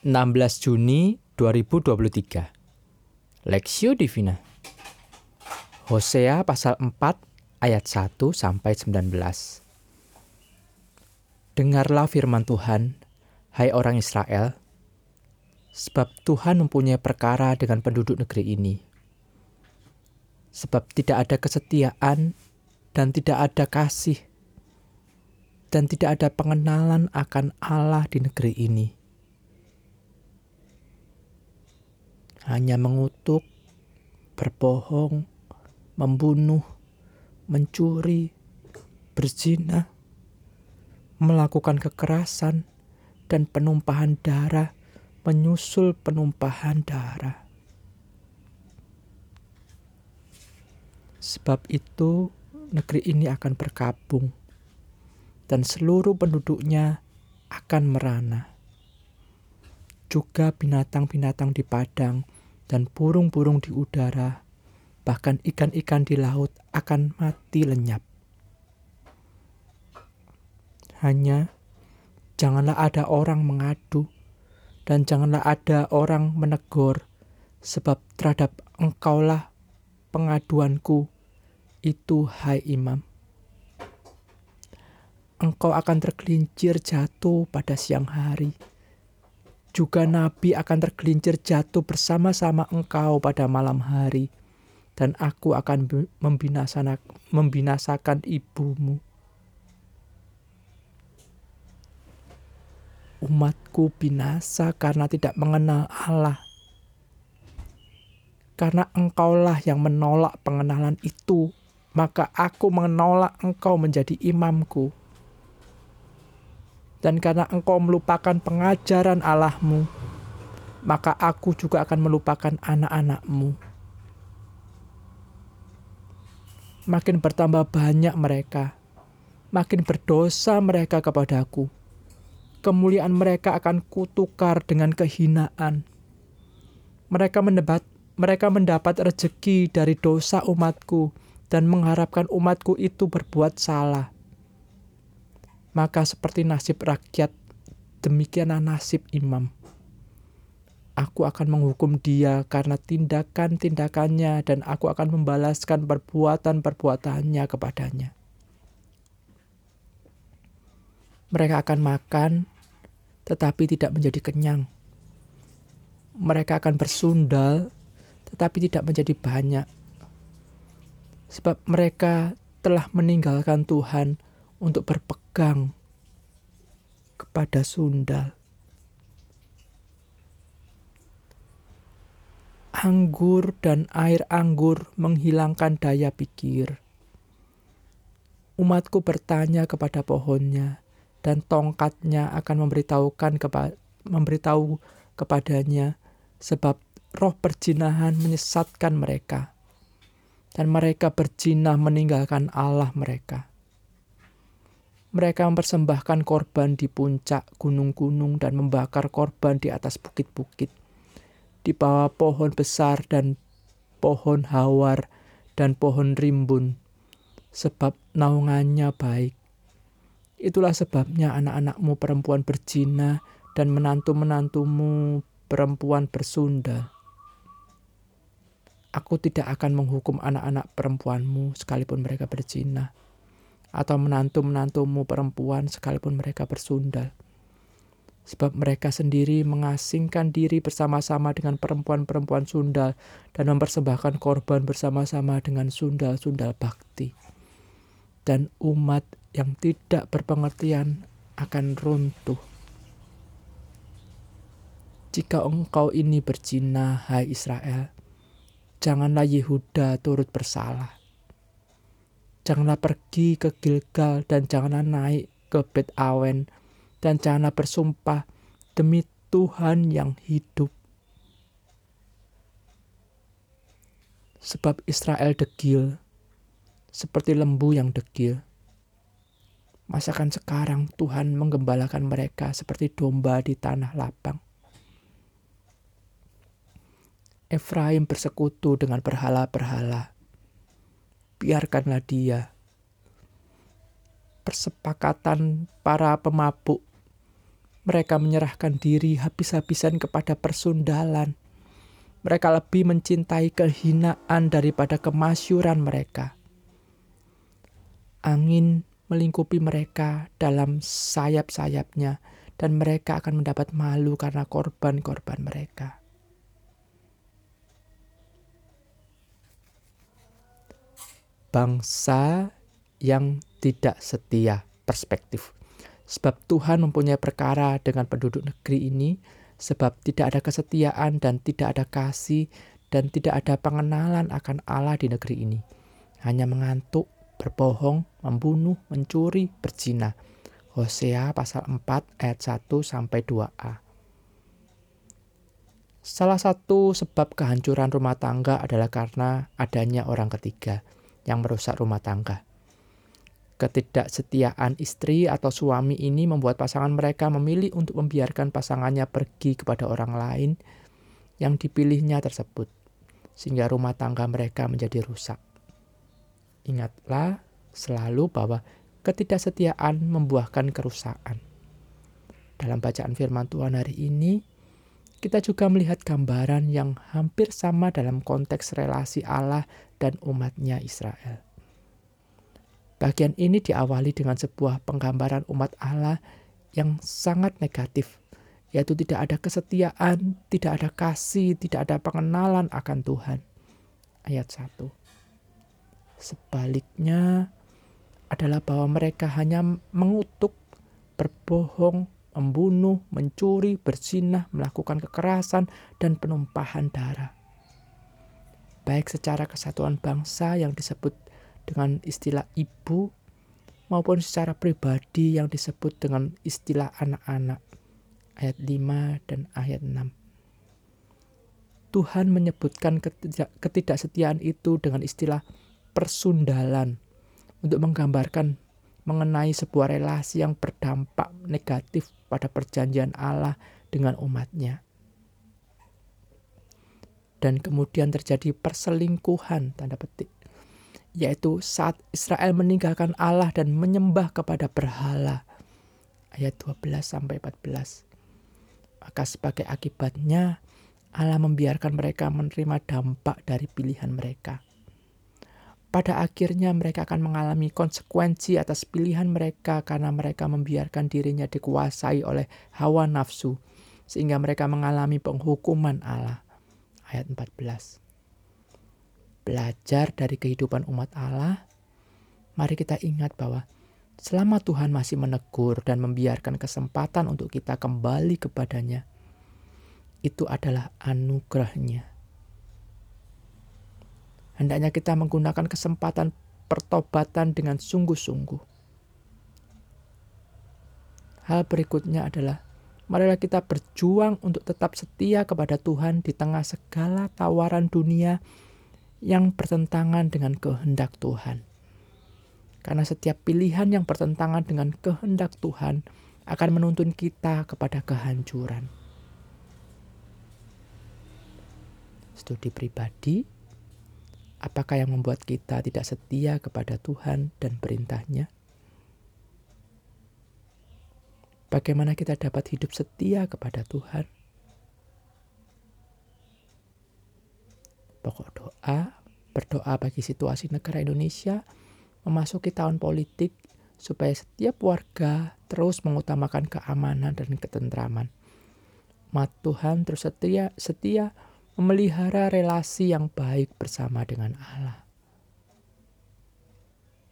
16 Juni 2023 Lexio Divina. Hosea pasal 4 ayat 1 sampai 19 Dengarlah firman Tuhan, hai orang Israel, sebab Tuhan mempunyai perkara dengan penduduk negeri ini. Sebab tidak ada kesetiaan dan tidak ada kasih dan tidak ada pengenalan akan Allah di negeri ini hanya mengutuk, berbohong, membunuh, mencuri, berzina, melakukan kekerasan, dan penumpahan darah menyusul penumpahan darah. Sebab itu, negeri ini akan berkabung, dan seluruh penduduknya akan merana. Juga binatang-binatang di padang dan burung-burung di udara, bahkan ikan-ikan di laut akan mati lenyap. Hanya janganlah ada orang mengadu, dan janganlah ada orang menegur, sebab terhadap engkaulah pengaduanku itu, hai imam. Engkau akan tergelincir jatuh pada siang hari juga nabi akan tergelincir jatuh bersama-sama engkau pada malam hari, dan aku akan membinasakan ibumu. Umatku binasa karena tidak mengenal Allah. Karena engkaulah yang menolak pengenalan itu, maka aku menolak engkau menjadi imamku dan karena engkau melupakan pengajaran Allahmu, maka aku juga akan melupakan anak-anakmu. Makin bertambah banyak mereka, makin berdosa mereka kepadaku. Kemuliaan mereka akan kutukar dengan kehinaan. Mereka mendebat, mereka mendapat rezeki dari dosa umatku dan mengharapkan umatku itu berbuat salah maka seperti nasib rakyat, demikianlah nasib imam. Aku akan menghukum dia karena tindakan-tindakannya dan aku akan membalaskan perbuatan-perbuatannya kepadanya. Mereka akan makan, tetapi tidak menjadi kenyang. Mereka akan bersundal, tetapi tidak menjadi banyak. Sebab mereka telah meninggalkan Tuhan untuk berpegang kepada sundal. Anggur dan air anggur menghilangkan daya pikir. Umatku bertanya kepada pohonnya, dan tongkatnya akan memberitahukan kepa memberitahu kepadanya, sebab roh perjinahan menyesatkan mereka, dan mereka berjinah meninggalkan Allah mereka. Mereka mempersembahkan korban di puncak gunung-gunung dan membakar korban di atas bukit-bukit. Di bawah pohon besar dan pohon hawar dan pohon rimbun, sebab naungannya baik. Itulah sebabnya anak-anakmu perempuan berzina dan menantu-menantumu perempuan bersundal. Aku tidak akan menghukum anak-anak perempuanmu sekalipun mereka berzina atau menantu-menantumu perempuan sekalipun mereka bersundal. Sebab mereka sendiri mengasingkan diri bersama-sama dengan perempuan-perempuan sundal dan mempersembahkan korban bersama-sama dengan sundal-sundal bakti. Dan umat yang tidak berpengertian akan runtuh. Jika engkau ini berzina, hai Israel, janganlah Yehuda turut bersalah Janganlah pergi ke Gilgal dan janganlah naik ke Bet Awen dan janganlah bersumpah demi Tuhan yang hidup. Sebab Israel degil, seperti lembu yang degil. Masakan sekarang Tuhan menggembalakan mereka seperti domba di tanah lapang. Efraim bersekutu dengan berhala-berhala biarkanlah dia. Persepakatan para pemabuk Mereka menyerahkan diri habis-habisan kepada persundalan. Mereka lebih mencintai kehinaan daripada kemasyuran mereka. Angin melingkupi mereka dalam sayap-sayapnya, dan mereka akan mendapat malu karena korban-korban mereka. Bangsa yang tidak setia perspektif. Sebab Tuhan mempunyai perkara dengan penduduk negeri ini, sebab tidak ada kesetiaan dan tidak ada kasih dan tidak ada pengenalan akan Allah di negeri ini. Hanya mengantuk, berbohong, membunuh, mencuri, berzina. Hosea pasal 4 ayat 1 sampai 2a. Salah satu sebab kehancuran rumah tangga adalah karena adanya orang ketiga yang merusak rumah tangga. Ketidaksetiaan istri atau suami ini membuat pasangan mereka memilih untuk membiarkan pasangannya pergi kepada orang lain yang dipilihnya tersebut, sehingga rumah tangga mereka menjadi rusak. Ingatlah selalu bahwa ketidaksetiaan membuahkan kerusakan. Dalam bacaan firman Tuhan hari ini, kita juga melihat gambaran yang hampir sama dalam konteks relasi Allah dan umatnya Israel. Bagian ini diawali dengan sebuah penggambaran umat Allah yang sangat negatif, yaitu tidak ada kesetiaan, tidak ada kasih, tidak ada pengenalan akan Tuhan. Ayat 1. Sebaliknya adalah bahwa mereka hanya mengutuk, berbohong, membunuh, mencuri, berzinah, melakukan kekerasan, dan penumpahan darah. Baik secara kesatuan bangsa yang disebut dengan istilah ibu maupun secara pribadi yang disebut dengan istilah anak-anak. Ayat 5 dan ayat 6. Tuhan menyebutkan ketidaksetiaan itu dengan istilah persundalan untuk menggambarkan mengenai sebuah relasi yang berdampak negatif pada perjanjian Allah dengan umatnya. Dan kemudian terjadi perselingkuhan, tanda petik. Yaitu saat Israel meninggalkan Allah dan menyembah kepada berhala. Ayat 12 sampai 14. Maka sebagai akibatnya Allah membiarkan mereka menerima dampak dari pilihan mereka pada akhirnya mereka akan mengalami konsekuensi atas pilihan mereka karena mereka membiarkan dirinya dikuasai oleh hawa nafsu sehingga mereka mengalami penghukuman Allah. Ayat 14. Belajar dari kehidupan umat Allah, mari kita ingat bahwa selama Tuhan masih menegur dan membiarkan kesempatan untuk kita kembali kepadanya, itu adalah anugerahnya Hendaknya kita menggunakan kesempatan pertobatan dengan sungguh-sungguh. Hal berikutnya adalah marilah kita berjuang untuk tetap setia kepada Tuhan di tengah segala tawaran dunia yang bertentangan dengan kehendak Tuhan. Karena setiap pilihan yang bertentangan dengan kehendak Tuhan akan menuntun kita kepada kehancuran. Studi pribadi Apakah yang membuat kita tidak setia kepada Tuhan dan perintahnya? Bagaimana kita dapat hidup setia kepada Tuhan? Pokok doa, berdoa bagi situasi negara Indonesia memasuki tahun politik supaya setiap warga terus mengutamakan keamanan dan ketentraman. Mat Tuhan terus setia, setia memelihara relasi yang baik bersama dengan Allah.